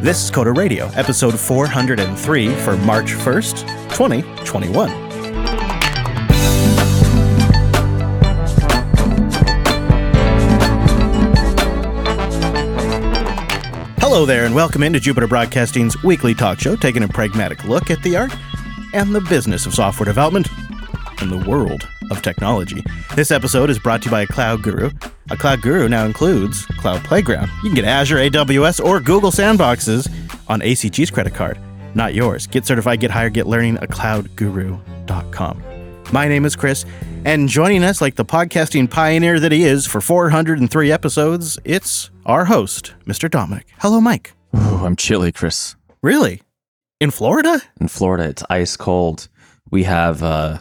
This is Coder Radio, episode 403 for March 1st, 2021. Hello there, and welcome into Jupiter Broadcasting's weekly talk show, taking a pragmatic look at the art and the business of software development in the world of technology. This episode is brought to you by Cloud Guru. A Cloud Guru now includes Cloud Playground. You can get Azure, AWS, or Google Sandboxes on ACG's credit card. Not yours. Get certified, get hired, get learning at cloudguru.com. My name is Chris, and joining us like the podcasting pioneer that he is for 403 episodes, it's our host, Mr. Dominguez. Hello, Mike. Ooh, I'm chilly, Chris. Really? In Florida? In Florida, it's ice cold. We have uh,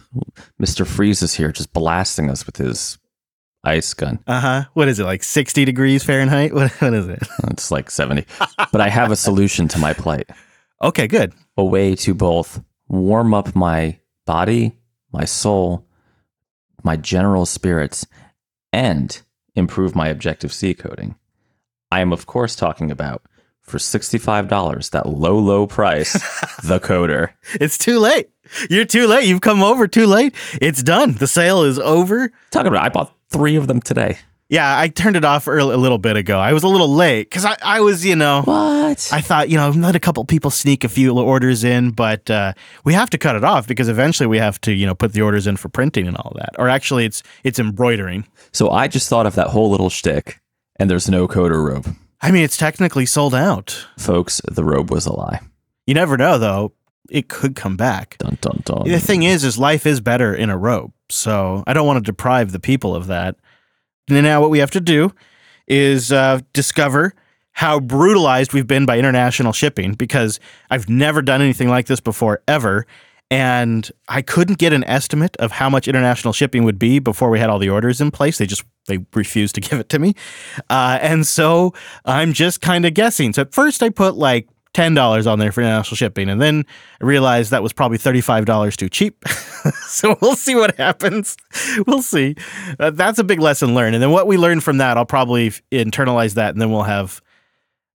Mr. Freeze is here just blasting us with his ice gun. Uh huh. What is it, like 60 degrees Fahrenheit? What, what is it? It's like 70. but I have a solution to my plight Okay, good. a way to both warm up my body, my soul, my general spirits, and improve my Objective C coding. I am, of course, talking about for $65, that low, low price, the coder. It's too late. You're too late. You've come over too late. It's done. The sale is over. Talking about, I bought three of them today. Yeah, I turned it off early, a little bit ago. I was a little late because I, I was, you know, What? I thought, you know, let a couple people sneak a few orders in, but uh, we have to cut it off because eventually we have to, you know, put the orders in for printing and all that. Or actually, it's it's embroidering. So I just thought of that whole little shtick, and there's no coder robe. I mean, it's technically sold out. Folks, the robe was a lie. You never know, though. It could come back. Dun dun dun. The thing is, is life is better in a robe. So I don't want to deprive the people of that. And now what we have to do is uh, discover how brutalized we've been by international shipping because I've never done anything like this before ever. And I couldn't get an estimate of how much international shipping would be before we had all the orders in place. They just they refused to give it to me, uh, and so I'm just kind of guessing. So at first I put like ten dollars on there for international shipping, and then I realized that was probably thirty five dollars too cheap. so we'll see what happens. We'll see. Uh, that's a big lesson learned, and then what we learned from that, I'll probably internalize that, and then we'll have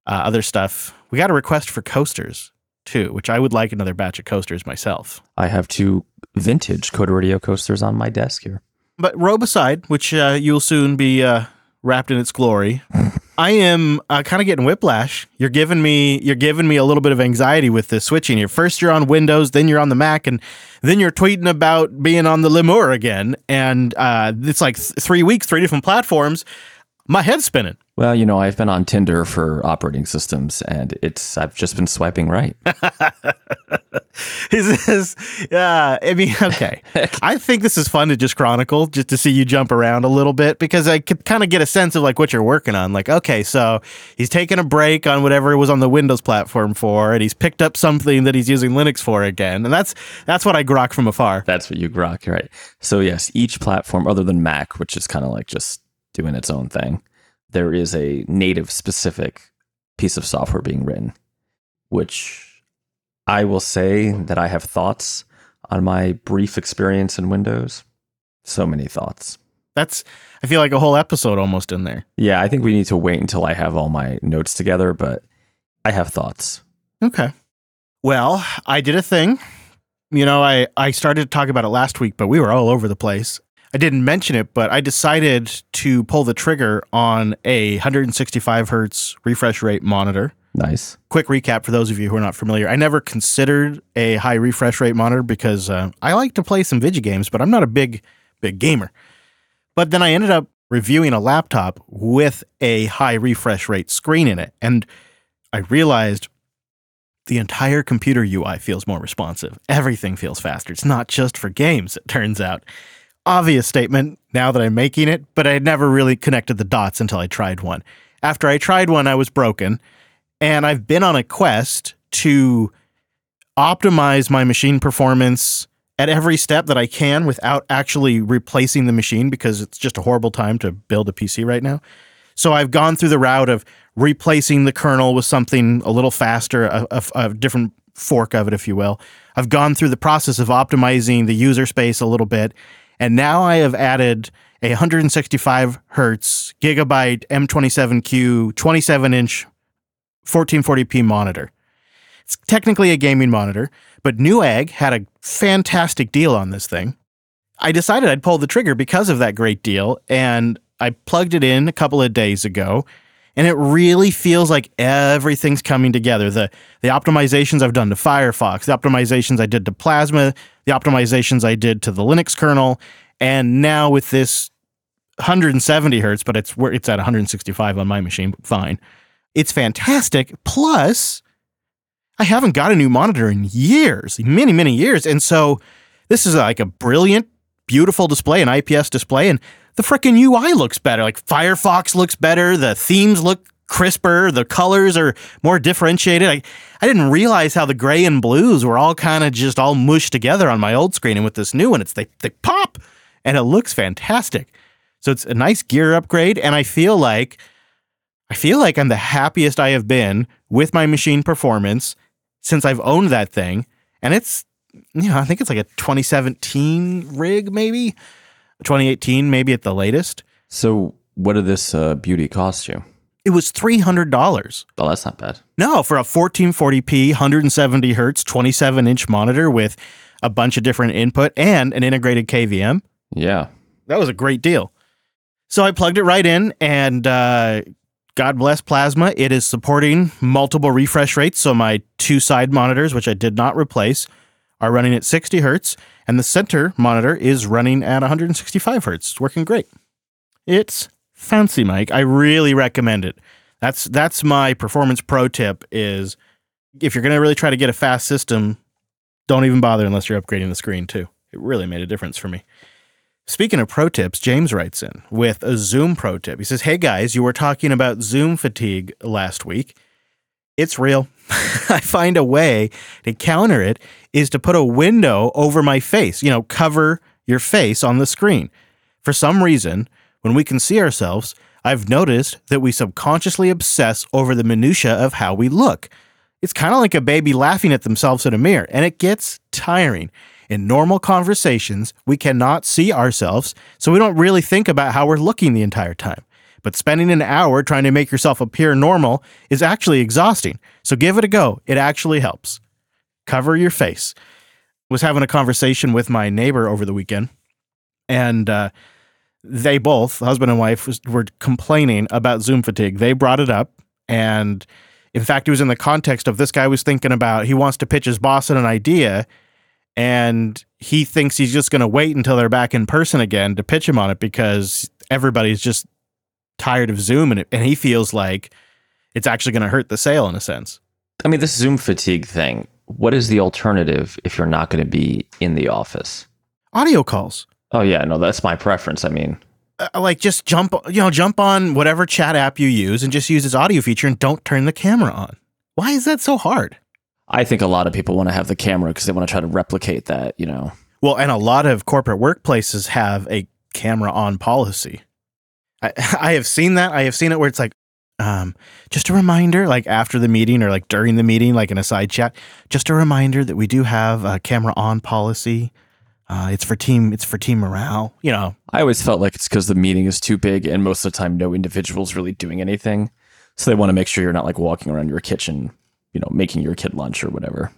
uh, other stuff. We got a request for coasters too, which I would like another batch of coasters myself. I have two vintage Coder Radio coasters on my desk here. But robe aside, which uh, you'll soon be uh, wrapped in its glory, I am uh, kind of getting whiplash. You're giving me you're giving me a little bit of anxiety with this switching here. First you're on Windows, then you're on the Mac, and then you're tweeting about being on the Lemur again. And uh, it's like th- three weeks, three different platforms. My head's spinning. Well, you know, I've been on Tinder for operating systems, and it's I've just been swiping right. Is this? Yeah, I mean, okay. I think this is fun to just chronicle, just to see you jump around a little bit, because I could kind of get a sense of like what you're working on. Like, okay, so he's taking a break on whatever it was on the Windows platform for, and he's picked up something that he's using Linux for again, and that's that's what I grok from afar. That's what you grok, right? So yes, each platform other than Mac, which is kind of like just doing its own thing, there is a native specific piece of software being written, which I will say that I have thoughts on my brief experience in Windows. So many thoughts. That's I feel like a whole episode almost in there. Yeah, I think we need to wait until I have all my notes together, but I have thoughts. Okay. Well, I did a thing. You know, I, I started to talk about it last week, but we were all over the place. I didn't mention it, but I decided to pull the trigger on a 165 hertz refresh rate monitor. Nice. Quick recap for those of you who are not familiar. I never considered a high refresh rate monitor because uh, I like to play some video games, but I'm not a big, big gamer. But then I ended up reviewing a laptop with a high refresh rate screen in it. And I realized the entire computer UI feels more responsive. Everything feels faster. It's not just for games, it turns out. Obvious statement now that I'm making it, but I had never really connected the dots until I tried one. After I tried one, I was broken, and I've been on a quest to optimize my machine performance at every step that I can without actually replacing the machine because it's just a horrible time to build a PC right now. So I've gone through the route of replacing the kernel with something a little faster, a, a, a different fork of it, if you will. I've gone through the process of optimizing the user space a little bit, and now I have added a 165 hertz gigabyte M27Q 27 inch 1440p monitor. It's technically a gaming monitor, but Newegg had a fantastic deal on this thing. I decided I'd pull the trigger because of that great deal, and I plugged it in a couple of days ago, and it really feels like everything's coming together. The the optimizations I've done to Firefox, the optimizations I did to Plasma, the optimizations I did to the Linux kernel, and now with this 170 hertz, but it's it's at 165 on my machine. Fine, it's fantastic. Plus, I haven't got a new monitor in years, many many years, and so this is like a brilliant, beautiful display, an IPS display, and the freaking UI looks better. Like Firefox looks better, the themes look crisper, the colors are more differentiated. I, I didn't realize how the gray and blues were all kind of just all mushed together on my old screen, and with this new one, it's they they pop, and it looks fantastic. So it's a nice gear upgrade, and I feel like I feel like I'm the happiest I have been with my machine performance since I've owned that thing. And it's you know, I think it's like a 2017 rig, maybe 2018, maybe at the latest. So, what did this uh, beauty cost you? It was $300. Well, that's not bad. No, for a 1440p, 170 hertz, 27 inch monitor with a bunch of different input and an integrated KVM. Yeah. That was a great deal. So I plugged it right in, and uh, God bless Plasma. It is supporting multiple refresh rates. So my two side monitors, which I did not replace, are running at 60 hertz, and the center monitor is running at 165 hertz. It's working great. It's fancy, Mike. I really recommend it. That's that's my performance pro tip is if you're going to really try to get a fast system, don't even bother unless you're upgrading the screen too. It really made a difference for me. Speaking of pro tips, James writes in with a Zoom pro tip. He says, Hey guys, you were talking about Zoom fatigue last week. It's real. I find a way to counter it is to put a window over my face, you know, cover your face on the screen. For some reason, when we can see ourselves, I've noticed that we subconsciously obsess over the minutia of how we look. It's kind of like a baby laughing at themselves in a mirror, and it gets tiring. In normal conversations, we cannot see ourselves, so we don't really think about how we're looking the entire time. But spending an hour trying to make yourself appear normal is actually exhausting. So give it a go. It actually helps. Cover your face. Was having a conversation with my neighbor over the weekend, and uh, they both, husband and wife, was, were complaining about Zoom fatigue. They brought it up, and in fact, it was in the context of this guy was thinking about he wants to pitch his boss an idea, and he thinks he's just going to wait until they're back in person again to pitch him on it because everybody's just tired of Zoom, and, it, and he feels like it's actually going to hurt the sale in a sense. I mean, this Zoom fatigue thing, what is the alternative if you're not going to be in the office? Audio calls. Oh, yeah, no, that's my preference. I mean, uh, like just jump, you know, jump on whatever chat app you use and just use its audio feature and don't turn the camera on. Why is that so hard? I think a lot of people want to have the camera because they want to try to replicate that, you know. Well, and a lot of corporate workplaces have a camera on policy. I, I have seen that. I have seen it where it's like, um, just a reminder, like after the meeting or like during the meeting, like in a side chat, just a reminder that we do have a camera on policy. Uh, it's for team. It's for team morale. You know. I always felt like it's because the meeting is too big, and most of the time, no individual's really doing anything. So they want to make sure you're not like walking around your kitchen, you know, making your kid lunch or whatever.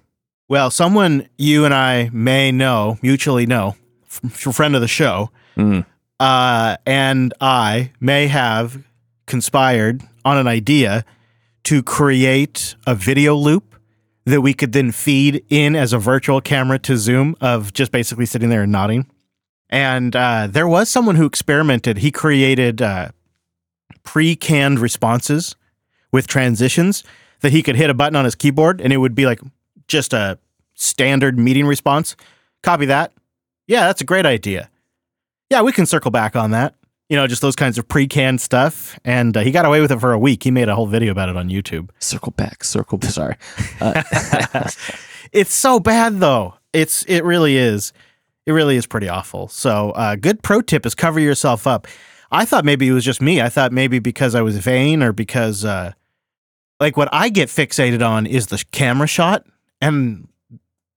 Well, someone you and I may know, mutually know, f- friend of the show, Mm. uh, and I may have conspired on an idea to create a video loop that we could then feed in as a virtual camera to Zoom of just basically sitting there and nodding. And uh, there was someone who experimented. He created uh, pre canned responses with transitions that he could hit a button on his keyboard and it would be like just a standard meeting response. Copy that. Yeah, that's a great idea. Yeah, we can circle back on that. You know, just those kinds of pre-canned stuff. And uh, he got away with it for a week. He made a whole video about it on YouTube. Circle back, circle. Sorry. Uh, it's so bad though. It's it really is. It really is pretty awful. So, uh, good pro tip is cover yourself up. I thought maybe it was just me. I thought maybe because I was vain or because, uh, like, what I get fixated on is the camera shot and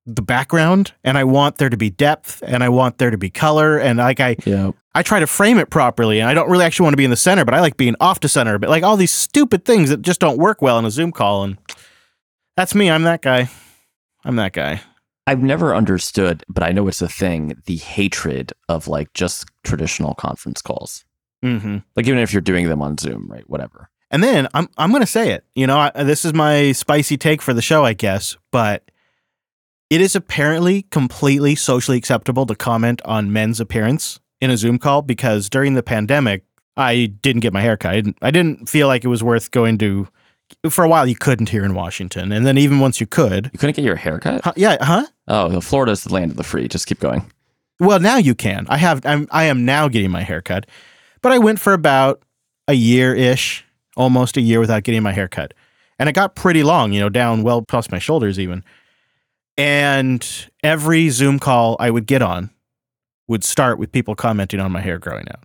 the background, and I want there to be depth and I want there to be color, and like I, yeah. I try to frame it properly, and I don't really actually want to be in the center, but I like being off to center. But like all these stupid things that just don't work well in a Zoom call, and that's me. I'm that guy. I'm that guy. I've never understood, but I know it's a thing. The hatred of like just traditional conference calls, Mm-hmm. like even if you're doing them on Zoom, right? Whatever. And then I'm I'm gonna say it. You know, I, this is my spicy take for the show, I guess. But it is apparently completely socially acceptable to comment on men's appearance in a Zoom call because during the pandemic, I didn't get my haircut. I didn't, I didn't feel like it was worth going to. For a while, you couldn't here in Washington, and then even once you could, You couldn't get your haircut? huh, yeah, huh? Oh, Florida's the land of the free. Just keep going. Well, now you can. I have. I'm. I am now getting my haircut, but I went for about a year ish, almost a year without getting my haircut, and it got pretty long. You know, down well past my shoulders even. And every Zoom call I would get on would start with people commenting on my hair growing out.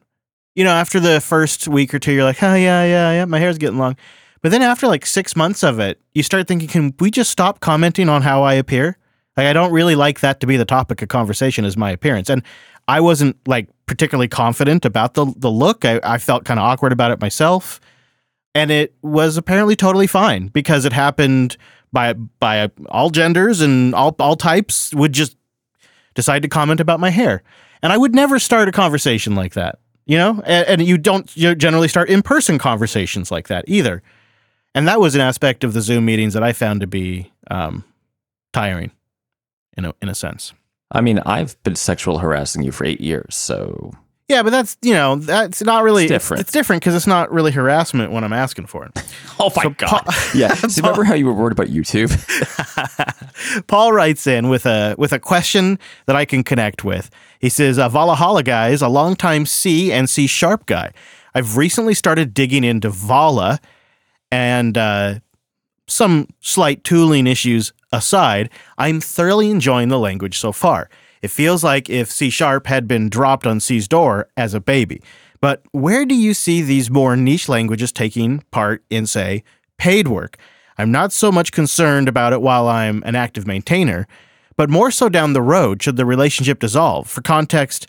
You know, after the first week or two, you're like, oh yeah, yeah, yeah, my hair's getting long. But then after like six months of it, you start thinking, can we just stop commenting on how I appear? Like I don't really like that to be the topic of conversation is my appearance. And I wasn't like particularly confident about the the look. I, I felt kind of awkward about it myself. And it was apparently totally fine because it happened by by all genders and all all types would just decide to comment about my hair. And I would never start a conversation like that. You know? And, and you don't you generally start in-person conversations like that either. And that was an aspect of the Zoom meetings that I found to be um, tiring in a in a sense. I mean, I've been sexual harassing you for eight years, so Yeah, but that's you know that's not really It's different. It's different because it's not really harassment when I'm asking for it. oh my God. yeah. So remember how you were worried about YouTube? Paul writes in with a with a question that I can connect with. He says, uh, "Valhalla guy is a longtime C and C sharp guy. I've recently started digging into Vala, and uh, some slight tooling issues aside, I'm thoroughly enjoying the language so far. It feels like if C sharp had been dropped on C's door as a baby. But where do you see these more niche languages taking part in, say, paid work? I'm not so much concerned about it while I'm an active maintainer, but more so down the road should the relationship dissolve. For context,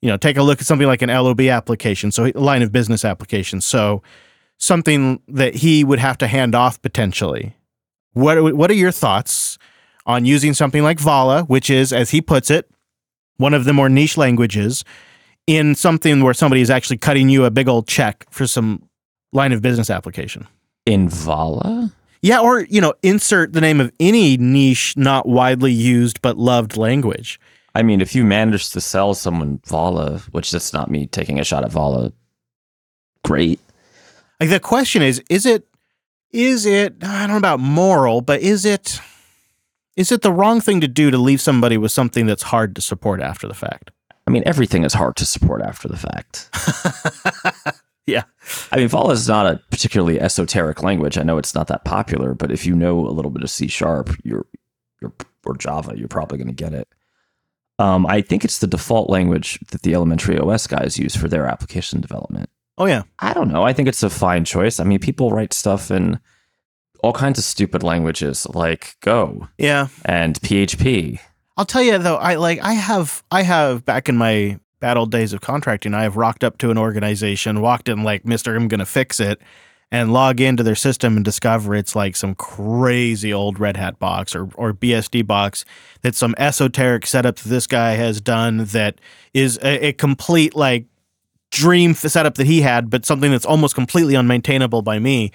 you know, take a look at something like an LOB application, so line of business application. So something that he would have to hand off potentially. What what are your thoughts on using something like Vala, which is, as he puts it, one of the more niche languages, in something where somebody is actually cutting you a big old check for some line of business application? In Vala? Yeah, or you know, insert the name of any niche, not widely used but loved language. I mean, if you manage to sell someone Vala, which that's not me taking a shot at Vala, great. Like the question is, is it, is it? I don't know about moral, but is it, is it the wrong thing to do to leave somebody with something that's hard to support after the fact? I mean, everything is hard to support after the fact. Yeah. I mean, Vala is not a particularly esoteric language. I know it's not that popular, but if you know a little bit of C sharp, you're, you're or Java, you're probably going to get it. Um, I think it's the default language that the elementary OS guys use for their application development. Oh yeah. I don't know. I think it's a fine choice. I mean, people write stuff in all kinds of stupid languages like Go Yeah. and PHP. I'll tell you though, I like I have I have back in my bad old days of contracting, I have rocked up to an organization, walked in like, Mister, I'm gonna fix it, and log into their system and discover it's like some crazy old Red Hat box or or BSD box that's some esoteric setup that this guy has done that is a, a complete like dream setup that he had, but something that's almost completely unmaintainable by me.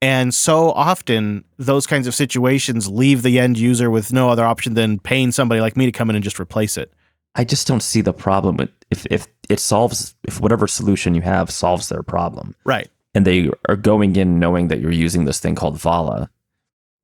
And so often, those kinds of situations leave the end user with no other option than paying somebody like me to come in and just replace it. I just don't see the problem with if if it solves if whatever solution you have solves their problem Right. and they are going in knowing that you're using this thing called Vala,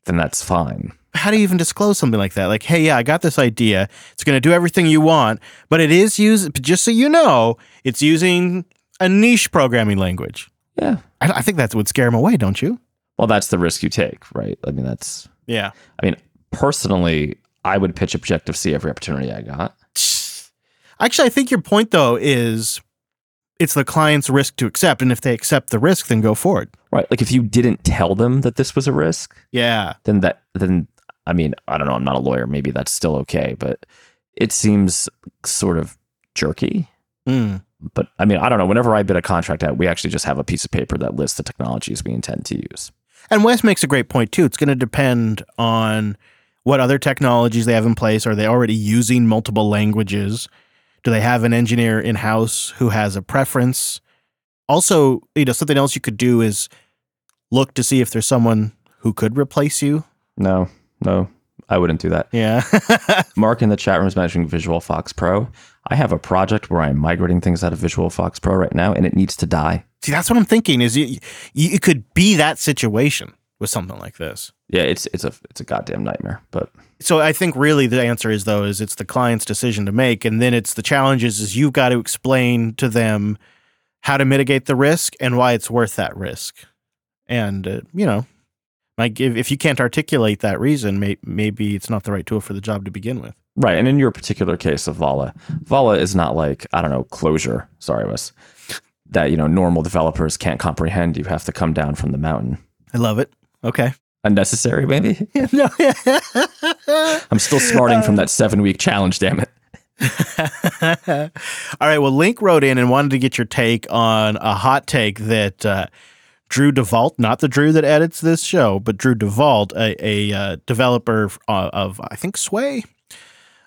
then that's fine. How do you even disclose something like that? Like, hey, yeah, I got this idea. It's going to do everything you want, but it is using, just so you know, it's using a niche programming language. Yeah. I, I think that would scare them away, don't you? Well, that's the risk you take, right? I mean, that's Yeah. I mean, personally, I would pitch Objective C every opportunity I got. Actually, I think your point, though, is it's the client's risk to accept. And if they accept the risk, then go for it. Right. Like if you didn't tell them that this was a risk, Yeah. then that then I mean, I don't know, I'm not a lawyer, maybe that's still okay, but it seems sort of jerky. Mm. But I mean, I don't know. Whenever I bid a contract out, we actually just have a piece of paper that lists the technologies we intend to use. And Wes makes a great point too. It's going to depend on what other technologies they have in place. Are they already using multiple languages? Do they have an engineer in house who has a preference? Also, you know, something else you could do is look to see if there's someone who could replace you. No, no, I wouldn't do that. Yeah. Mark in the chat room is mentioning Visual Fox Pro. I have a project where I'm migrating things out of Visual Fox Pro right now, and it needs to die. see, that's what I'm thinking. Is you, you it could be that situation with something like this. Yeah, it's it's a it's a goddamn nightmare. But So I think really the answer is though is it's the client's decision to make, and then it's the challenges is you've got to explain to them how to mitigate the risk and why it's worth that risk, and uh, you know, like if, if you can't articulate that reason, may, maybe it's not the right tool for the job to begin with. right, and in your particular case of Vala, Vala is not like I don't know Clojure. Sorry, Wes. That you know normal developers can't comprehend. You have to come down from the mountain. I love it. Okay. Unnecessary, maybe. no. I'm still smarting from that seven week challenge. Damn it. All right. Well, Link wrote in and wanted to get your take on a hot take that uh, Drew DeVault, not the Drew that edits this show, but Drew DeVault, a, a uh, developer uh, of I think Sway,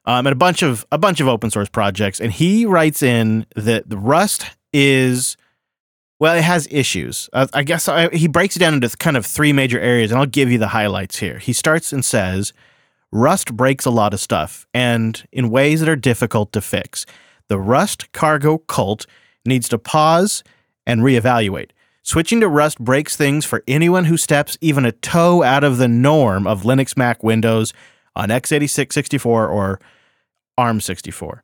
um, and a bunch of a bunch of open source projects, and he writes in that the Rust is. Well, it has issues. Uh, I guess I, he breaks it down into kind of three major areas, and I'll give you the highlights here. He starts and says, Rust breaks a lot of stuff and in ways that are difficult to fix. The Rust cargo cult needs to pause and reevaluate. Switching to Rust breaks things for anyone who steps even a toe out of the norm of Linux, Mac, Windows on x86 64 or ARM 64.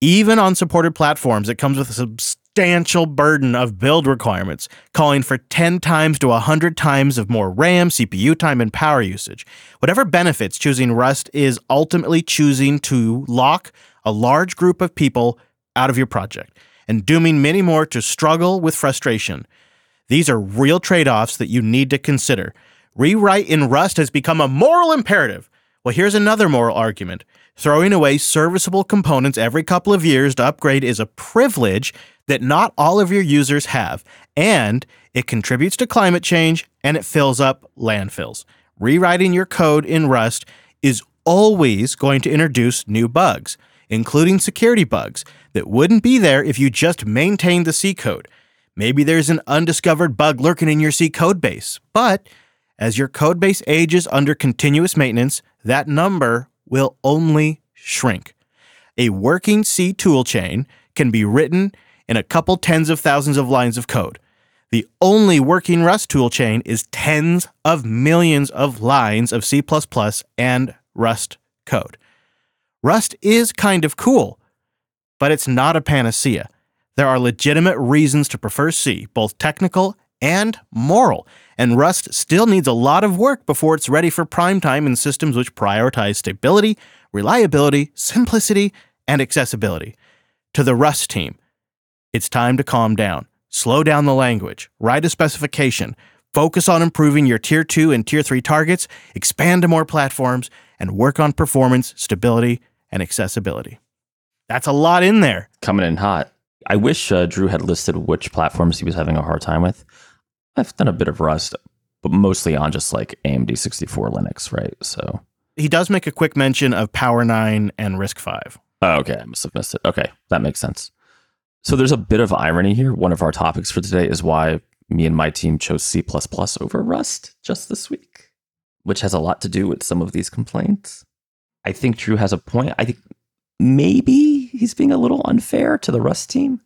Even on supported platforms, it comes with a substantial burden of build requirements, calling for 10 times to 100 times of more RAM, CPU time, and power usage. Whatever benefits choosing Rust is ultimately choosing to lock a large group of people out of your project and dooming many more to struggle with frustration. These are real trade offs that you need to consider. Rewrite in Rust has become a moral imperative. Well, here's another moral argument. Throwing away serviceable components every couple of years to upgrade is a privilege that not all of your users have, and it contributes to climate change and it fills up landfills. Rewriting your code in Rust is always going to introduce new bugs, including security bugs that wouldn't be there if you just maintained the C code. Maybe there's an undiscovered bug lurking in your C code base, but as your code base ages under continuous maintenance, that number will only shrink. A working C toolchain can be written in a couple tens of thousands of lines of code. The only working Rust toolchain is tens of millions of lines of C and Rust code. Rust is kind of cool, but it's not a panacea. There are legitimate reasons to prefer C, both technical and moral, and Rust still needs a lot of work before it's ready for prime time in systems which prioritize stability, reliability, simplicity, and accessibility. To the Rust team, it's time to calm down, slow down the language, write a specification, focus on improving your tier 2 and tier 3 targets, expand to more platforms, and work on performance, stability, and accessibility. That's a lot in there. Coming in hot. I wish uh, Drew had listed which platforms he was having a hard time with. I've done a bit of Rust, but mostly on just like AMD 64 Linux, right? So, He does make a quick mention of Power 9 and RISC-V. oh, okay, I must have missed it. Okay, that makes sense. So there's a bit of irony here. One of our topics for today is why me and my team chose C++ over Rust just this week, which has a lot to do with some of these complaints. I think Drew has a point. I think maybe he's being a little unfair to the Rust team.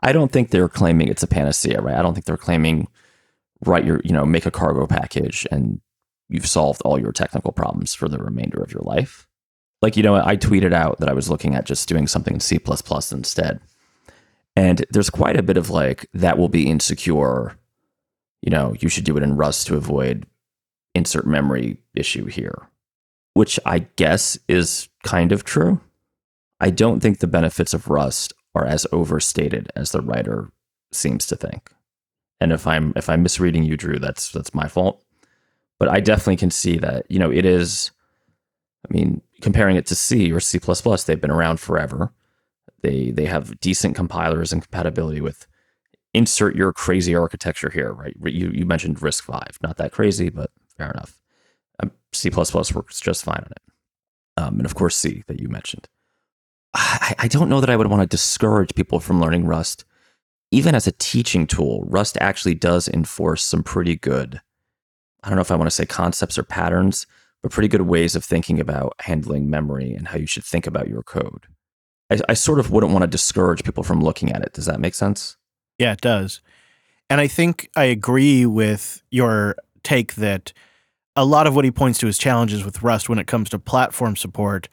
I don't think they're claiming it's a panacea, right? I don't think they're claiming write your, you know, make a cargo package and you've solved all your technical problems for the remainder of your life. Like, you know, I tweeted out that I was looking at just doing something in C instead. And there's quite a bit of like, that will be insecure. You know, you should do it in Rust to avoid insert memory issue here, which I guess is kind of true. I don't think the benefits of Rust are as overstated as the writer seems to think. And if I'm if I'm misreading you, Drew, that's that's my fault. But I definitely can see that, you know, it is I mean, comparing it to C or C, they've been around forever. They they have decent compilers and compatibility with insert your crazy architecture here, right? You you mentioned RISC-V, not that crazy, but fair enough. Um, C++ works just fine on it, um, and of course C that you mentioned. I, I don't know that I would want to discourage people from learning Rust. Even as a teaching tool, Rust actually does enforce some pretty good. I don't know if I want to say concepts or patterns, but pretty good ways of thinking about handling memory and how you should think about your code. I, I sort of wouldn't want to discourage people from looking at it. Does that make sense? Yeah, it does. And I think I agree with your take that a lot of what he points to as challenges with Rust when it comes to platform support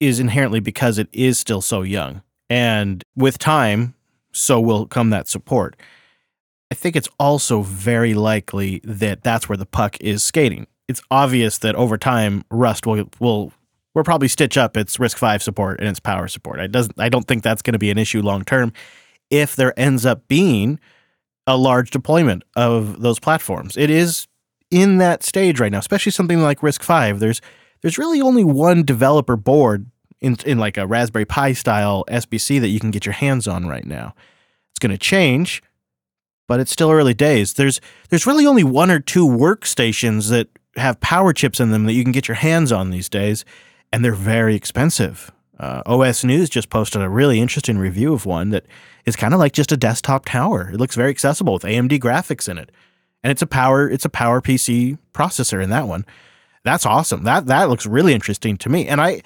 is inherently because it is still so young. And with time, so will come that support. I think it's also very likely that that's where the puck is skating. It's obvious that over time, Rust will will will probably stitch up its RISC-V support and its power support. I doesn't I don't think that's going to be an issue long term if there ends up being a large deployment of those platforms. It is in that stage right now, especially something like RISC-V. There's there's really only one developer board in in like a Raspberry Pi style SBC that you can get your hands on right now. It's going to change, but it's still early days. There's there's really only one or two workstations that have power chips in them that you can get your hands on these days, and they're very expensive. Uh, OS News just posted a really interesting review of one that is kind of like just a desktop tower. It looks very accessible with AMD graphics in it, and it's a power it's a Power PC processor in that one. That's awesome. That that looks really interesting to me, and I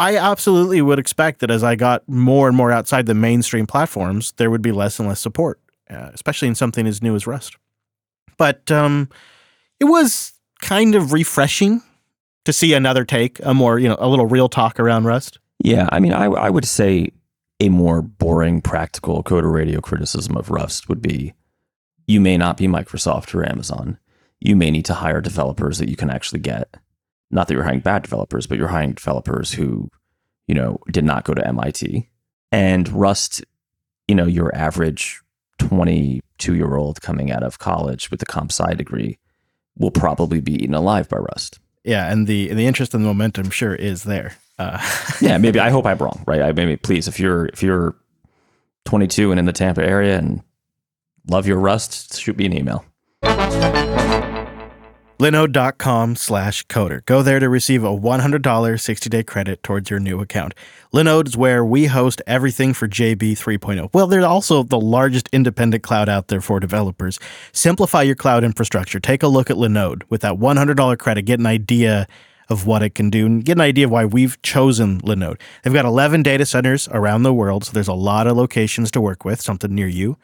I absolutely would expect that as I got more and more outside the mainstream platforms, there would be less and less support, uh, especially in something as new as Rust. But um, it was kind of refreshing to see another take, a more you know a little real talk around Rust. Yeah, I mean, I I would say a more boring, practical coder radio criticism of Rust would be: you may not be Microsoft or Amazon. You may need to hire developers that you can actually get. Not that you're hiring bad developers, but you're hiring developers who, you know, did not go to MIT. And Rust, you know, your average 22 year old coming out of college with a comp sci degree will probably be eaten alive by Rust. Yeah, and the the interest and the momentum sure is there. Uh. yeah, maybe I hope I'm wrong, right? I maybe please if you're if you're 22 and in the Tampa area and love your Rust, shoot me an email linode.com slash coder. Go there to receive a $100 60-day credit towards your new account. Linode is where we host everything for JB 3.0. Well, they're also the largest independent cloud out there for developers. Simplify your cloud infrastructure. Take a look at Linode. With that $100 credit, get an idea of what it can do and get an idea of why we've chosen Linode. They've got 11 data centers around the world, so there's a lot of locations to work with, something near you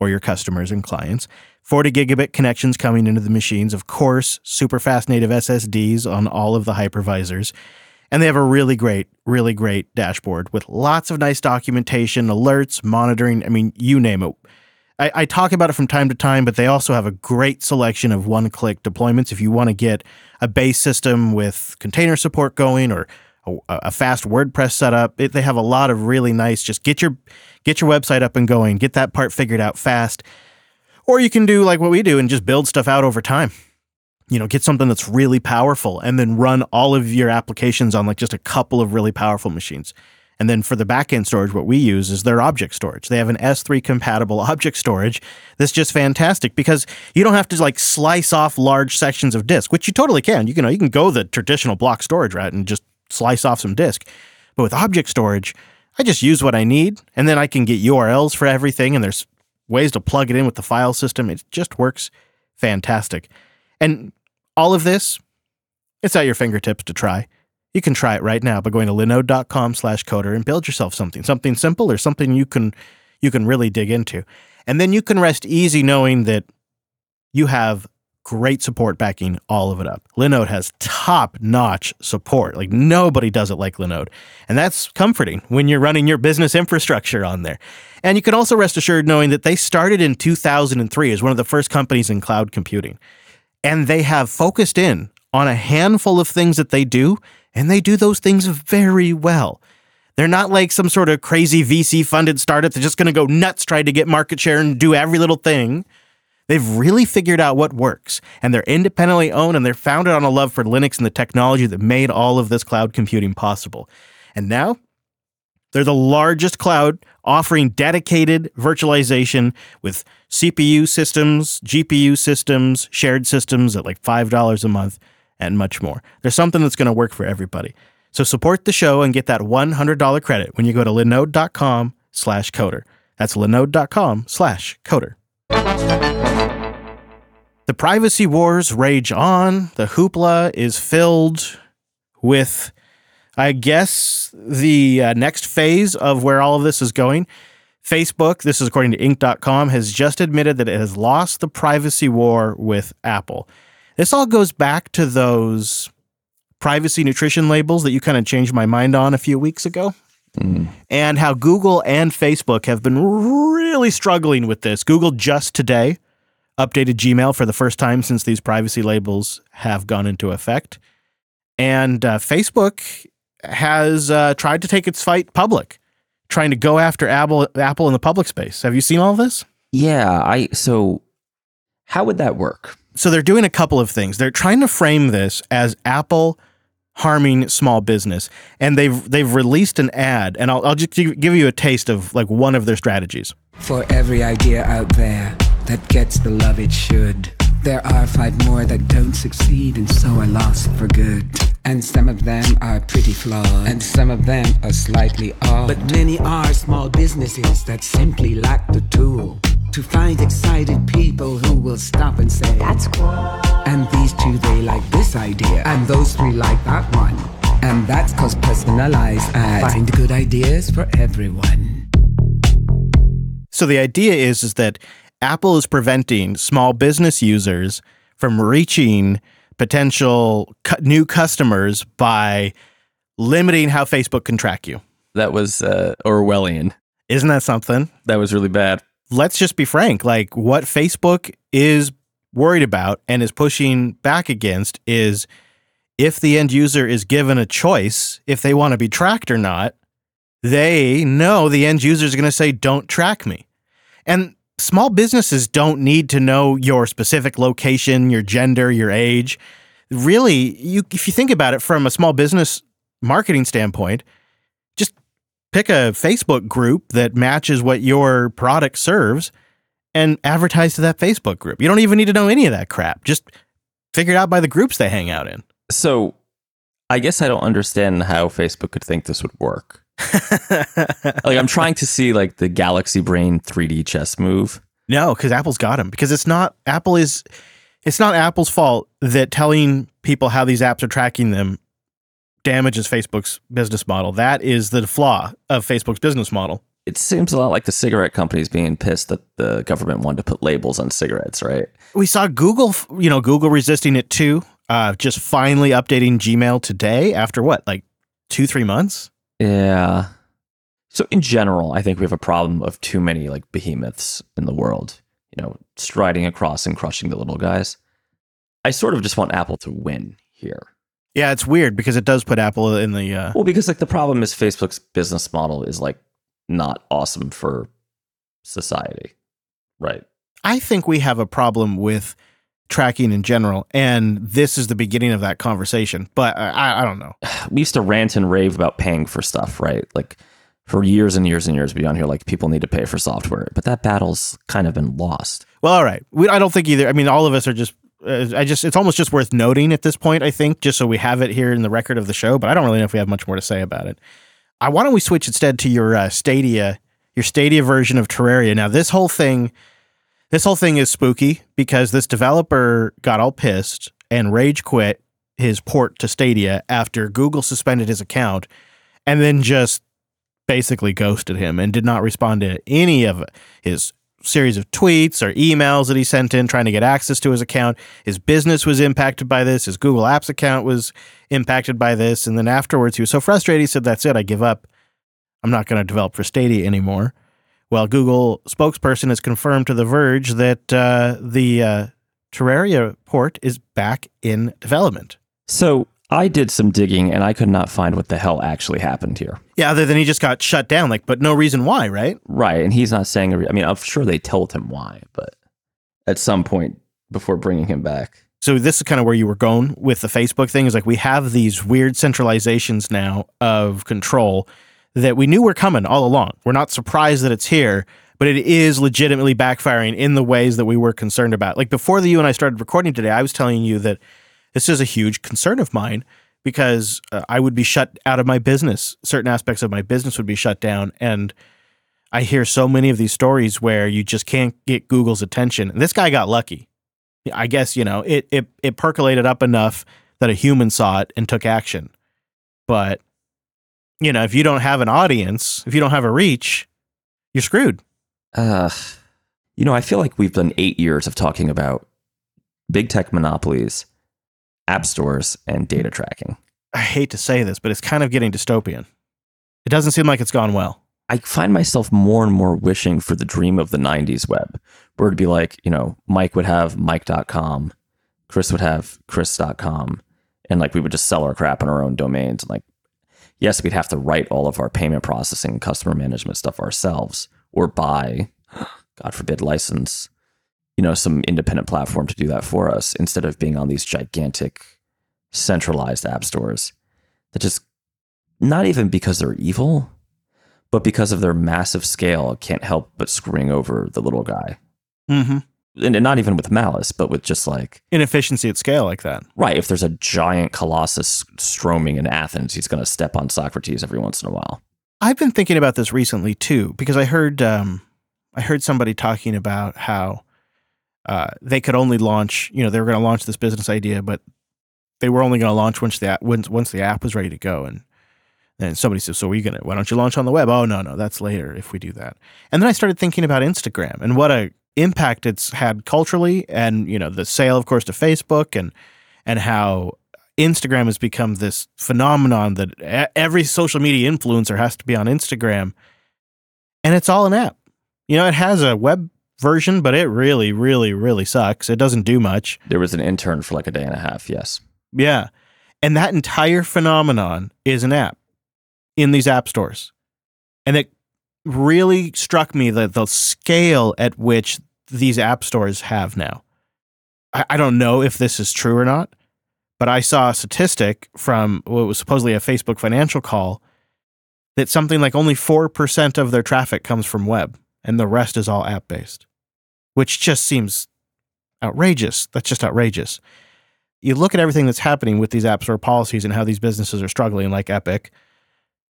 or your customers and clients. 40 gigabit connections coming into the machines, of course, super fast native SSDs on all of the hypervisors. And they have a really great, really great dashboard with lots of nice documentation, alerts, monitoring. I mean, you name it. I, I talk about it from time to time, but they also have a great selection of one click deployments. If you want to get a base system with container support going or a, a fast WordPress setup, it, they have a lot of really nice, just get your get your website up and going, get that part figured out fast. Or you can do like what we do and just build stuff out over time. You know, get something that's really powerful and then run all of your applications on like just a couple of really powerful machines. And then for the backend storage, what we use is their object storage. They have an S3 compatible object storage that's just fantastic because you don't have to like slice off large sections of disk, which you totally can. You can you can go the traditional block storage route and just slice off some disk. But with object storage, I just use what I need and then I can get URLs for everything and there's ways to plug it in with the file system. It just works fantastic. And all of this, it's at your fingertips to try. You can try it right now by going to linode.com slash coder and build yourself something, something simple or something you can you can really dig into. And then you can rest easy knowing that you have great support backing all of it up. Linode has top notch support. Like nobody does it like Linode. And that's comforting when you're running your business infrastructure on there. And you can also rest assured knowing that they started in 2003 as one of the first companies in cloud computing. And they have focused in on a handful of things that they do, and they do those things very well. They're not like some sort of crazy VC funded startup that's just going to go nuts trying to get market share and do every little thing. They've really figured out what works, and they're independently owned and they're founded on a love for Linux and the technology that made all of this cloud computing possible. And now They're the largest cloud offering dedicated virtualization with CPU systems, GPU systems, shared systems at like $5 a month, and much more. There's something that's going to work for everybody. So support the show and get that $100 credit when you go to linode.com slash coder. That's linode.com slash coder. The privacy wars rage on. The hoopla is filled with, I guess, the uh, next phase of where all of this is going. Facebook, this is according to Inc.com, has just admitted that it has lost the privacy war with Apple. This all goes back to those privacy nutrition labels that you kind of changed my mind on a few weeks ago. Mm. And how Google and Facebook have been really struggling with this. Google just today updated Gmail for the first time since these privacy labels have gone into effect. And uh, Facebook has uh, tried to take its fight public, trying to go after Apple, Apple in the public space. Have you seen all of this? Yeah, I so how would that work? So they're doing a couple of things. They're trying to frame this as Apple harming small business, and they've they've released an ad, and I'll, I'll just give you a taste of like one of their strategies. For every idea out there that gets the love it should, there are five more that don't succeed and so are lost for good. And some of them are pretty flawed, and some of them are slightly odd. But many are small businesses that simply lack the tool to find excited people who will stop and say, That's cool. And these two, they like this idea, and those three like that one. And that's cause personalized ads find good ideas for everyone. So the idea is is that Apple is preventing small business users from reaching potential cu- new customers by limiting how Facebook can track you. That was uh, Orwellian. Isn't that something? That was really bad. Let's just be frank. Like what Facebook is worried about and is pushing back against is if the end user is given a choice, if they want to be tracked or not, they know the end user is going to say, don't track me. And small businesses don't need to know your specific location, your gender, your age. Really, you if you think about it from a small business marketing standpoint, just pick a Facebook group that matches what your product serves and advertise to that Facebook group. You don't even need to know any of that crap. Just figure it out by the groups they hang out in. So, I guess I don't understand how Facebook could think this would work. like I'm trying to see like the Galaxy Brain 3D chess move. No, because Apple's got them. Because it's not Apple is it's not Apple's fault that telling people how these apps are tracking them damages Facebook's business model. That is the flaw of Facebook's business model. It seems a lot like the cigarette companies being pissed that the government wanted to put labels on cigarettes, right? We saw Google, you know, Google resisting it too. Uh, just finally updating Gmail today after what, like two, three months? Yeah. So in general, I think we have a problem of too many like behemoths in the world, you know, striding across and crushing the little guys. I sort of just want Apple to win here. Yeah, it's weird because it does put Apple in the uh, Well, because like the problem is Facebook's business model is like not awesome for society. Right. I think we have a problem with tracking in general, and this is the beginning of that conversation. But I, I don't know. We used to rant and rave about paying for stuff, right? Like for years and years and years beyond here, like people need to pay for software, but that battle's kind of been lost. Well, all right. We, I don't think either. I mean, all of us are just. Uh, I just. It's almost just worth noting at this point. I think just so we have it here in the record of the show. But I don't really know if we have much more to say about it. Uh, why don't we switch instead to your uh, Stadia, your Stadia version of Terraria? Now, this whole thing, this whole thing is spooky because this developer got all pissed and rage quit his port to Stadia after Google suspended his account, and then just basically ghosted him and did not respond to any of his series of tweets or emails that he sent in trying to get access to his account. His business was impacted by this. His Google Apps account was impacted by this. And then afterwards, he was so frustrated, he said, That's it, I give up. I'm not going to develop for Stadia anymore. Well, Google spokesperson has confirmed to The Verge that uh, the uh, Terraria port is back in development. So I did some digging and I could not find what the hell actually happened here. Yeah, other than he just got shut down, like, but no reason why, right? Right. And he's not saying, I mean, I'm sure they told him why, but at some point before bringing him back. So this is kind of where you were going with the Facebook thing is like we have these weird centralizations now of control that we knew were coming all along. We're not surprised that it's here, but it is legitimately backfiring in the ways that we were concerned about. Like before the you and I started recording today, I was telling you that this is a huge concern of mine because uh, I would be shut out of my business. Certain aspects of my business would be shut down. And I hear so many of these stories where you just can't get Google's attention. And this guy got lucky. I guess, you know, it, it, it percolated up enough that a human saw it and took action. But, you know, if you don't have an audience, if you don't have a reach, you're screwed. Uh, you know, I feel like we've done eight years of talking about big tech monopolies, app stores, and data tracking. I hate to say this, but it's kind of getting dystopian. It doesn't seem like it's gone well. I find myself more and more wishing for the dream of the 90s web, where it'd be like, you know, Mike would have Mike.com, Chris would have Chris.com, and like we would just sell our crap on our own domains. And like, yes, we'd have to write all of our payment processing and customer management stuff ourselves or buy, God forbid, license, you know, some independent platform to do that for us instead of being on these gigantic centralized app stores that just not even because they're evil, but because of their massive scale, can't help but screwing over the little guy. Mm-hmm. And not even with malice, but with just like Inefficiency at scale like that. right. If there's a giant colossus stroming in Athens, he's going to step on Socrates every once in a while. I've been thinking about this recently too, because I heard um, I heard somebody talking about how uh, they could only launch, you know, they were going to launch this business idea, but they were only going to launch once the app, once, once the app was ready to go. And then somebody says, "So are you going to? Why don't you launch on the web?" Oh no, no, that's later if we do that. And then I started thinking about Instagram and what a impact it's had culturally, and you know, the sale, of course, to Facebook, and and how Instagram has become this phenomenon that every social media influencer has to be on Instagram, and it's all an app. You know, it has a web version, but it really, really, really sucks. It doesn't do much. There was an intern for like a day and a half. Yes. Yeah. And that entire phenomenon is an app in these app stores. And it really struck me that the scale at which these app stores have now. I, I don't know if this is true or not, but I saw a statistic from what was supposedly a Facebook financial call that something like only 4% of their traffic comes from web and the rest is all app based, which just seems outrageous. That's just outrageous. You look at everything that's happening with these app store policies and how these businesses are struggling, like Epic,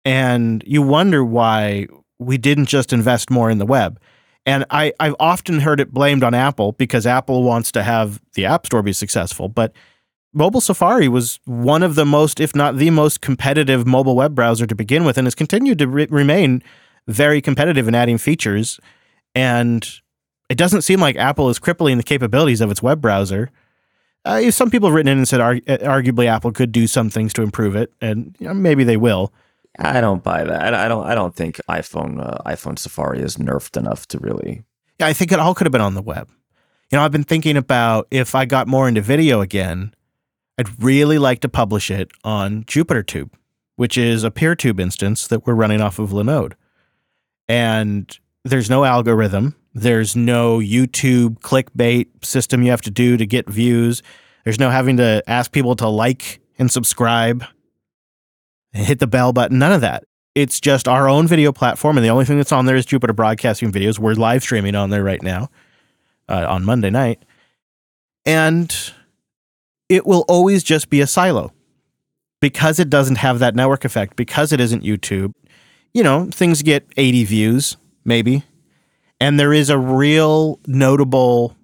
and you wonder why we didn't just invest more in the web. And I, I've often heard it blamed on Apple because Apple wants to have the App Store be successful. But mobile Safari was one of the most, if not the most competitive mobile web browser to begin with, and has continued to re- remain very competitive in adding features. And it doesn't seem like Apple is crippling the capabilities of its web browser. Uh, some people have written in and said arg- arguably Apple could do some things to improve it, and you know, maybe they will. I don't buy that. I don't. I don't think iPhone uh, iPhone Safari is nerfed enough to really. Yeah, I think it all could have been on the web. You know, I've been thinking about if I got more into video again, I'd really like to publish it on JupiterTube, which is a PeerTube instance that we're running off of Linode. And there's no algorithm. There's no YouTube clickbait system you have to do to get views. There's no having to ask people to like and subscribe hit the bell button. None of that. It's just our own video platform, and the only thing that's on there is Jupiter Broadcasting videos. We're live streaming on there right now uh, on Monday night. And it will always just be a silo because it doesn't have that network effect, because it isn't YouTube. You know, things get 80 views, maybe. And there is a real notable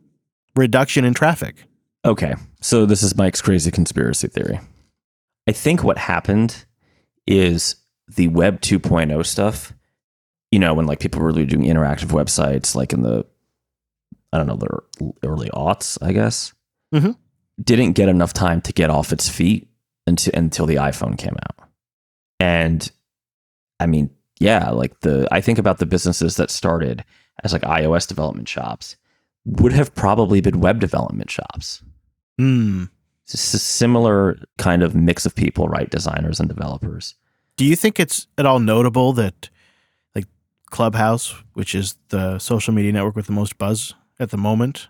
reduction in traffic. Okay, so this is Mike's crazy conspiracy theory. I think what happened is the Web 2.0 stuff. You know, when like people were really doing interactive websites, like in the I don't know the early aughts, I guess, Mhm. didn't get enough time to get off its feet until until the iPhone came out. And I mean, yeah, like the I think about the businesses that started as like iOS development shops would have probably been web development shops. Hmm. It's a similar kind of mix of people, right? Designers and developers. Do you think it's at all notable that, like, Clubhouse, which is the social media network with the most buzz at the moment,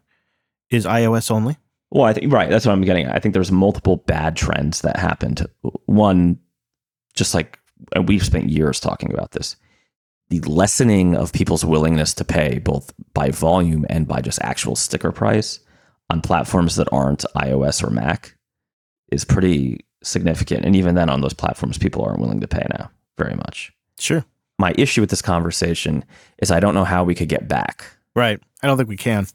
is iOS only? Well, I think right. That's what I'm getting. at. I think there's multiple bad trends that happened. One, just like and we've spent years talking about this. The lessening of people's willingness to pay, both by volume and by just actual sticker price, on platforms that aren't iOS or Mac, is pretty significant. And even then, on those platforms, people aren't willing to pay now very much. Sure. My issue with this conversation is I don't know how we could get back. Right. I don't think we can.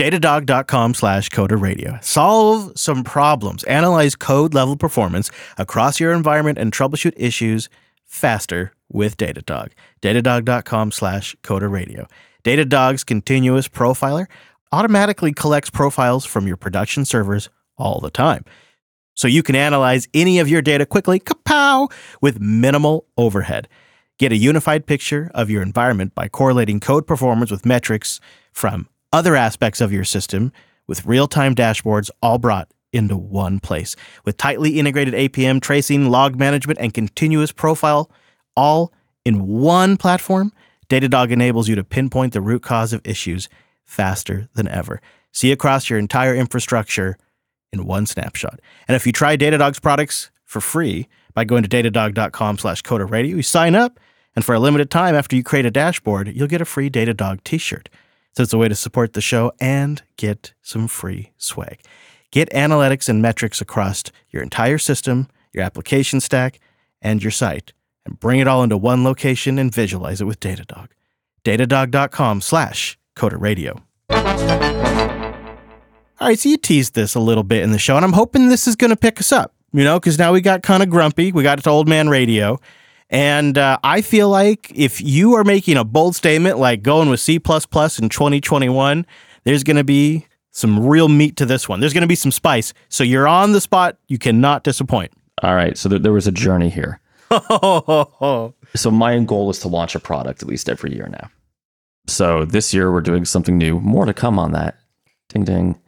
Datadog.com slash coder radio. Solve some problems. Analyze code level performance across your environment and troubleshoot issues faster with Datadog. Datadog.com slash coder radio. Datadog's continuous profiler automatically collects profiles from your production servers all the time. So you can analyze any of your data quickly, kapow, with minimal overhead. Get a unified picture of your environment by correlating code performance with metrics from other aspects of your system with real time dashboards all brought into one place. With tightly integrated APM tracing, log management, and continuous profile all in one platform, Datadog enables you to pinpoint the root cause of issues faster than ever. See across your entire infrastructure in one snapshot. And if you try Datadog's products for free by going to datadog.com slash radio, you sign up, and for a limited time after you create a dashboard, you'll get a free Datadog t-shirt. So it's a way to support the show and get some free swag. Get analytics and metrics across your entire system, your application stack, and your site, and bring it all into one location and visualize it with Datadog. Datadog.com slash Coder Radio. All right, so you teased this a little bit in the show, and I'm hoping this is going to pick us up, you know, because now we got kind of grumpy. We got to old man radio. And uh, I feel like if you are making a bold statement like going with C in 2021, there's going to be some real meat to this one. There's going to be some spice. So you're on the spot. You cannot disappoint. All right. So there was a journey here. so my goal is to launch a product at least every year now. So this year we're doing something new. More to come on that. Ding ding.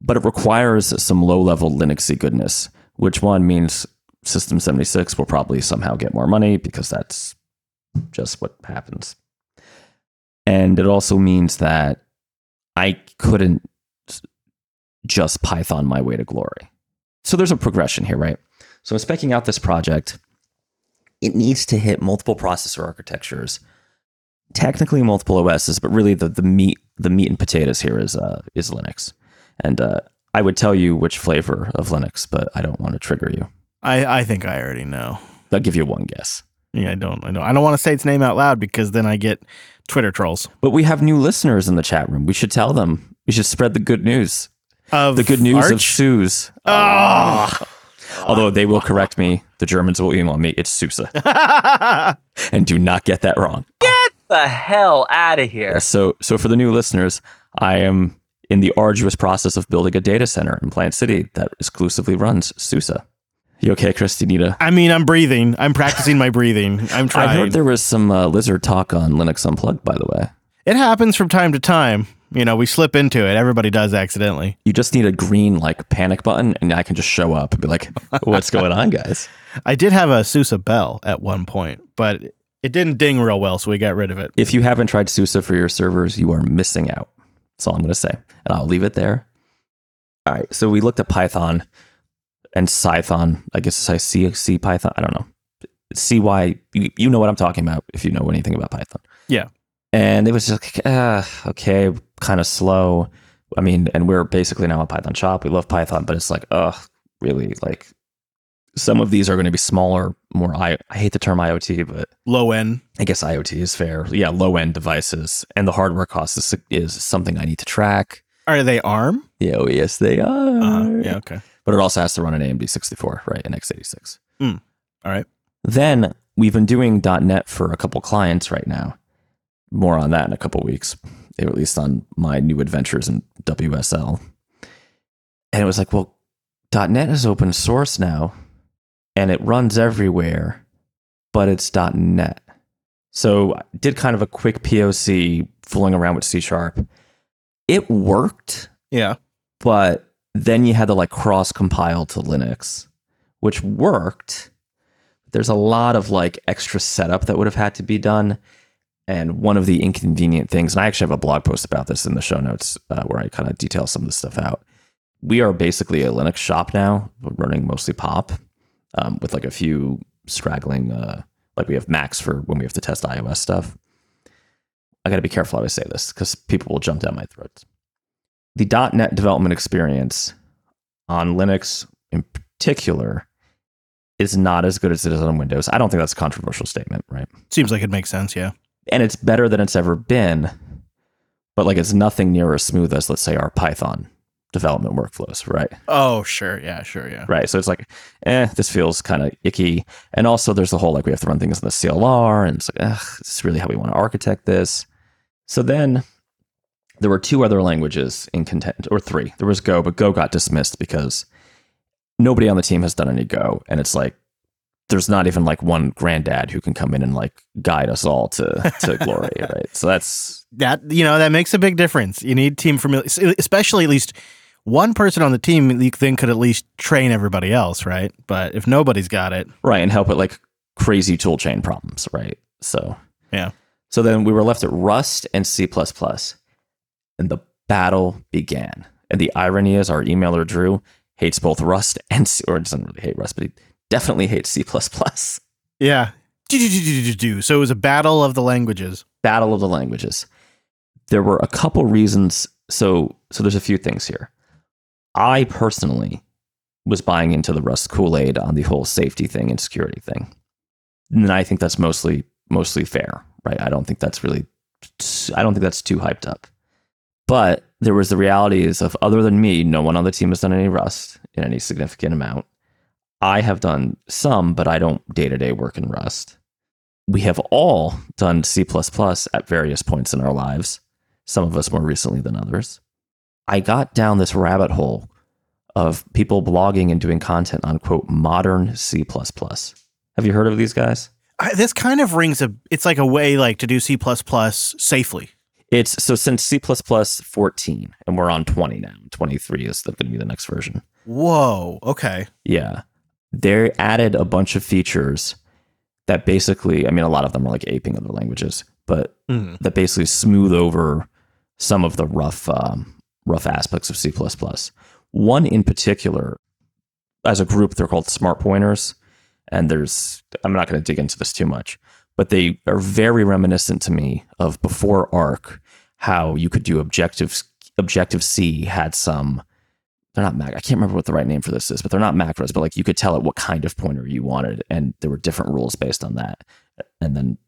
But it requires some low level Linuxy goodness, which one means System 76 will probably somehow get more money because that's just what happens. And it also means that I couldn't just Python my way to glory. So there's a progression here, right? So I'm specking out this project. It needs to hit multiple processor architectures, technically multiple OSs, but really the, the meat the meat and potatoes here is uh, is Linux. And uh, I would tell you which flavor of Linux, but I don't want to trigger you. I, I think I already know. I'll give you one guess. Yeah, I don't. I know. I don't want to say its name out loud because then I get Twitter trolls. But we have new listeners in the chat room. We should tell them. We should spread the good news. Of the good news Arch? of SUSE. Oh. Although they will correct me. The Germans will email me. It's Susa. and do not get that wrong. Get the hell out of here. So, so for the new listeners, I am in the arduous process of building a data center in Plant City that exclusively runs SUSE. You okay, Chris? Do you need a? I mean, I'm breathing. I'm practicing my breathing. I'm trying. I heard there was some uh, lizard talk on Linux Unplugged, by the way. It happens from time to time. You know, we slip into it. Everybody does accidentally. You just need a green like panic button, and I can just show up and be like, "What's going on, guys?" I did have a SUSE bell at one point, but it didn't ding real well, so we got rid of it. If you haven't tried SUSE for your servers, you are missing out. That's all I'm going to say, and I'll leave it there. All right, so we looked at Python and Python. I guess I see C Python. I don't know. CY. You, you know what I'm talking about if you know anything about Python. Yeah. And it was just like, uh, okay, kind of slow. I mean, and we're basically now a Python shop. We love Python, but it's like, ugh, really? Like, some of these are going to be smaller, more. I, I hate the term IoT, but Low end. I guess IoT is fair. Yeah, low end devices, and the hardware cost is, is something I need to track. Are they ARM? Yeah, oh yes, they are. Uh, yeah, okay. But it also has to run an AMD 64, right? An x86. All right. Then we've been doing .NET for a couple clients right now. More on that in a couple weeks, or at least on my new adventures in WSL. And it was like, well, .NET is open source now, and it runs everywhere, but it's .NET. So I did kind of a quick POC fooling around with C Sharp. It worked, Yeah. but then you had to like cross compile to Linux, which worked. There's a lot of like extra setup that would have had to be done. And one of the inconvenient things, and I actually have a blog post about this in the show notes uh, where I kind of detail some of this stuff out. We are basically a Linux shop now, running mostly pop. um, with like a few straggling, uh, like we have Macs for when we have to test iOS stuff. I got to be careful how I say this because people will jump down my throats. The .NET development experience on Linux in particular is not as good as it is on Windows. I don't think that's a controversial statement, right? Seems like it makes sense. Yeah. And it's better than it's ever been, but like it's nothing near as smooth as let's say our Python development workflows, right? Oh, sure. Yeah, sure. Yeah. Right. So it's like, eh, this feels kind of icky. And also there's the whole like we have to run things in the CLR and it's like, ugh, is really how we want to architect this? So then there were two other languages in content, or three. There was Go, but Go got dismissed because nobody on the team has done any Go. And it's like, there's not even like one granddad who can come in and like guide us all to, to glory, right? So that's That you know that makes a big difference. You need team familiar, especially at least one person on the team. You then could at least train everybody else, right? But if nobody's got it, right and help with like crazy toolchain problems, right? So Yeah. So then we were left at Rust and C++, and the battle began. And the irony is, our emailer Drew hates both Rust and C, or doesn't really hate Rust, but he definitely hates C++. yeah. So it was a battle of the languages. Battle of the languages. There were a couple reasons. So, so there's a few things here. I personally was buying into the Rust Kool Aid on the whole safety thing and security thing, and I think that's mostly mostly fair, right? I don't think that's really, I don't think that's too hyped up. But there was the realities of other than me, no one on the team has done any Rust in any significant amount. I have done some, but I don't day to day work in Rust. We have all done C at various points in our lives, some of us more recently than others. I got down this rabbit hole of people blogging and doing content on quote modern C. Have you heard of these guys? I, this kind of rings a. It's like a way like to do C safely. It's so since C 14, and we're on 20 now. 23 is going to be the next version. Whoa. Okay. Yeah. They added a bunch of features that basically, I mean, a lot of them are like aping other languages, but Mhm. that basically smooth over some of the rough, um, rough aspects of C. One in particular, as a group, they're called smart pointers. And there's, I'm not going to dig into this too much, but they are very reminiscent to me of before Arc, how you could do Objective Objective C had some. They're not mac. I can't remember what the right name for this is, but they're not macros. But like you could tell it what kind of pointer you wanted, and there were different rules based on that. And then,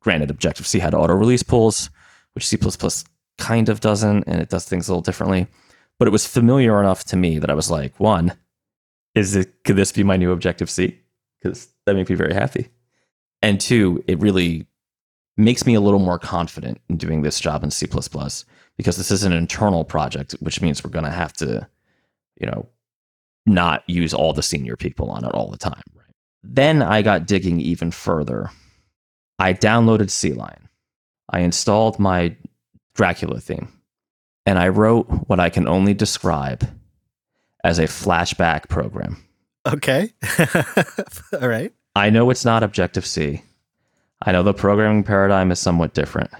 granted, Objective C had auto release pools, which C kind of doesn't, and it does things a little differently. But it was familiar enough to me that I was like, one, is it could this be my new Objective C? Because that makes me very happy. And two, it really makes me a little more confident in doing this job in C because this is an internal project, which means we're going to have to, you know, not use all the senior people on it all the time. Right? Then I got digging even further. I downloaded CLion. I installed my Dracula theme, and I wrote what I can only describe as a flashback program. Okay. All right. I know it's not Objective C. I know the programming paradigm is somewhat different.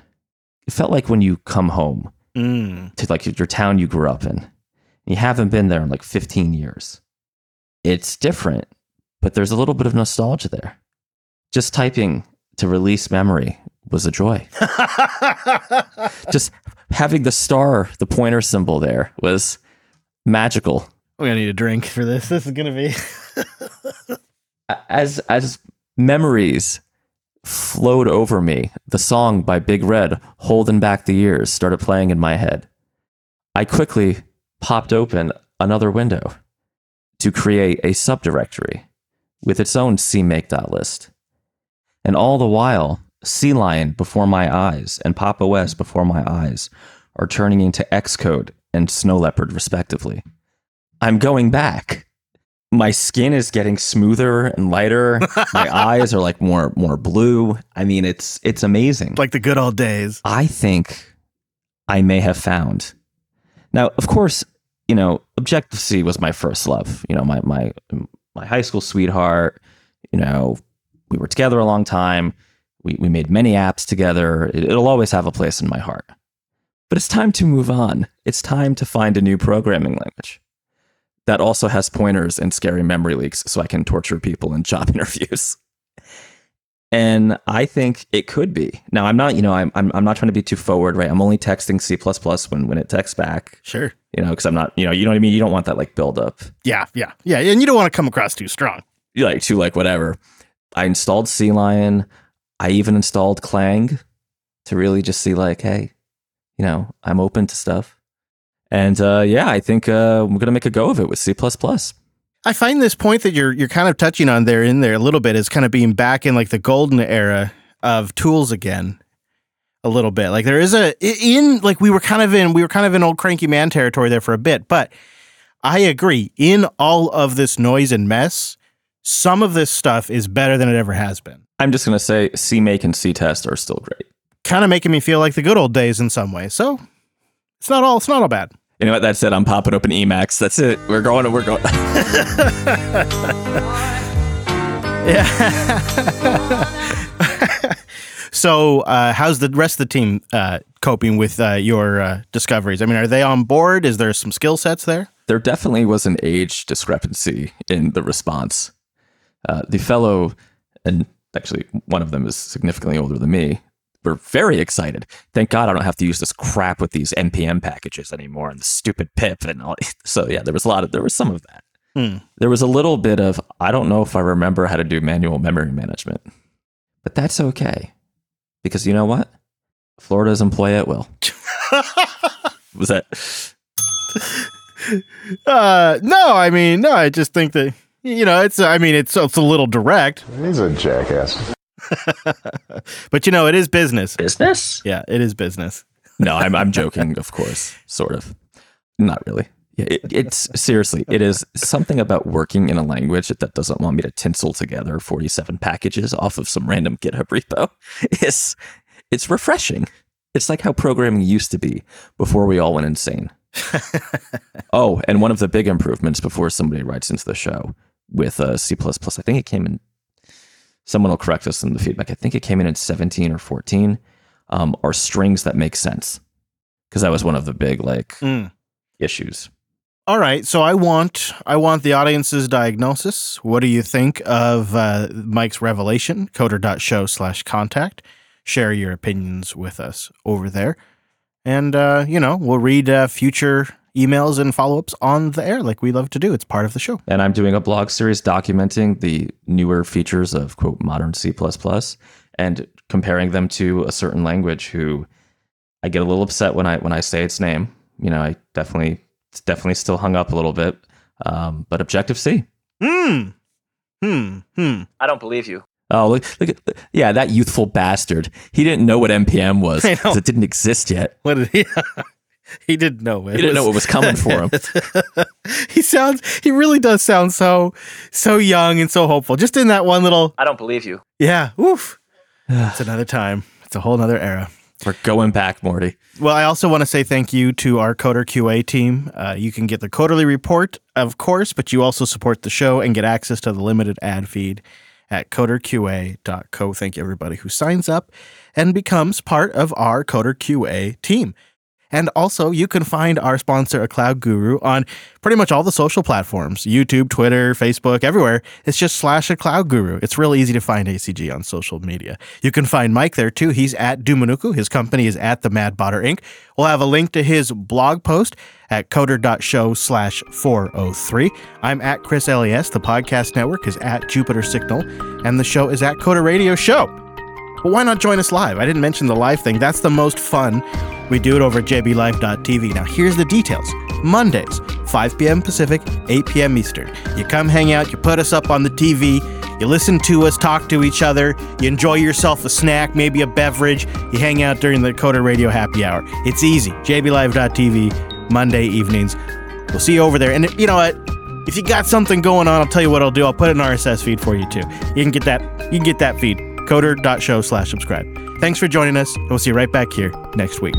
It felt like when you come home Mm. to like your town you grew up in. You haven't been there in like 15 years. It's different, but there's a little bit of nostalgia there. Just typing to release memory was a joy. Just having the star, the pointer symbol there was magical. We're gonna need a drink for this. This is gonna be. as as memories flowed over me, the song by Big Red, Holding Back the Years, started playing in my head. I quickly popped open another window to create a subdirectory with its own CMake.list. And all the while, CLion before my eyes and Pop OS before my eyes are turning into Xcode and Snow Leopard, respectively. I'm going back my skin is getting smoother and lighter. My eyes are like more more blue. I mean, it's it's amazing. like the good old days. I think I may have found. Now, of course, you know, Objective C was my first love. You know, my my my high school sweetheart. You know, we were together a long time. We we made many apps together. It, it'll always have a place in my heart. But it's time to move on. It's time to find a new programming language. that also has pointers and scary memory leaks so I can torture people in job interviews. And I think it could be. Now I'm not, you know, I'm I'm, I'm not trying to be too forward, right? I'm only texting C when when it texts back, Sure. You know, because I'm not, you know, you know what I mean. You don't want that like build up, Yeah, yeah, yeah. And you don't want to come across too strong. you like too like whatever. I installed CLion. I even installed Clang to really just see like, hey, you know, I'm open to stuff. And uh, yeah, I think uh, we're gonna make a go of it with C I find this point that you're you're kind of touching on there in there a little bit is kind of being back in like the golden era of tools again a little bit. Like there is a in like we were kind of in we were kind of in old cranky man territory there for a bit, but I agree. In all of this noise and mess, some of this stuff is better than it ever has been. I'm just gonna say CMake and CTest are still great. Kind of making me feel like the good old days in some way. So it's not all it's not all bad. You know what? That said, I'm popping open Emacs. That's it. We're going. We're going. Yeah. so, uh, how's the rest of the team uh, coping with uh, your uh, discoveries? I mean, are they on board? Is there some skill sets there? there definitely was an age discrepancy in the response. Uh, the fellow, and actually one of them is significantly older than me, were very excited. Thank God I don't have to use this crap with these npm packages anymore and the stupid pip and all. So yeah, there was a lot of there was some of that. Hmm. There was a little bit of I don't know if I remember how to do manual memory management, but that's okay because you know what, Florida's employee at will. was that? Uh, no, I mean, no, I just think that you know, it's. I mean, it's it's a little direct, He's a jackass. but you know, it is business. Business? Yeah, it is business. No, I'm I'm joking, of course, sort of. Not really. Yeah, it, it's seriously, it is something about working in a language that doesn't want me to tinsel together 47 packages off of some random GitHub repo. It's it's refreshing. It's like how programming used to be before we all went insane. oh, and one of the big improvements before somebody writes into the show with uh, C++, I think it came in. Someone will correct us in the feedback. I think it came in in 17 or 14. Um, are strings that make sense because that was one of the big like Mm. issues. All right, so I want I want the audience's diagnosis. What do you think of uh, Mike's revelation? Coder.show slash contact. Share your opinions with us over there, and uh, you know we'll read uh, future emails and follow ups on the air like we love to do. It's part of the show. And I'm doing a blog series documenting the newer features of quote modern C and comparing them to a certain language. Who I get a little upset when I when I say its name. You know, I definitely it's definitely still hung up a little bit. Um, but Objective C. Hmm. Hmm. Hmm. I don't believe you. Oh, look, look at yeah, that youthful bastard. He didn't know what npm was I know. 'cause it didn't exist yet. What did he? he didn't know. It He didn't know what was coming for him. he sounds. He really does sound so so young and so hopeful. Just in that one little. I don't believe you. Yeah. Oof. It's another time. It's a whole nother era. We're going back, Morty. Well, I also want to say thank you to our Coder QA team. Uh, you can get the quarterly report, of course, but you also support the show and get access to the limited ad feed at coderqa.co. Thank you, everybody who signs up and becomes part of our Coder QA team. And also, you can find our sponsor, A Cloud Guru, on pretty much all the social platforms YouTube, Twitter, Facebook, everywhere. It's just slash A Cloud Guru. It's real easy to find ACG on social media. You can find Mike there too. He's at dominucco. His company is at the Mad Botter Inc. We'll have a link to his blog post at coder.show slash 403. I'm at Chris LAS. The podcast network is at Jupiter Signal, and the show is at Coder Radio Show. But why not join us live? I didn't mention the live thing. That's the most fun. We do it over at jblive.tv. Now, here's the details Mondays, 5 p.m. Pacific, 8 p.m. Eastern. You come hang out, you put us up on the TV, you listen to us talk to each other, you enjoy yourself a snack, maybe a beverage, you hang out during the Coder Radio happy hour. It's easy. jblive.tv, Monday evenings. We'll see you over there. And you know what? If you got something going on, I'll tell you what I'll do. I'll put an RSS feed for you too. You can get that. You can get that feed. Coder.show slash subscribe. Thanks for joining us, and we'll see you right back here next week.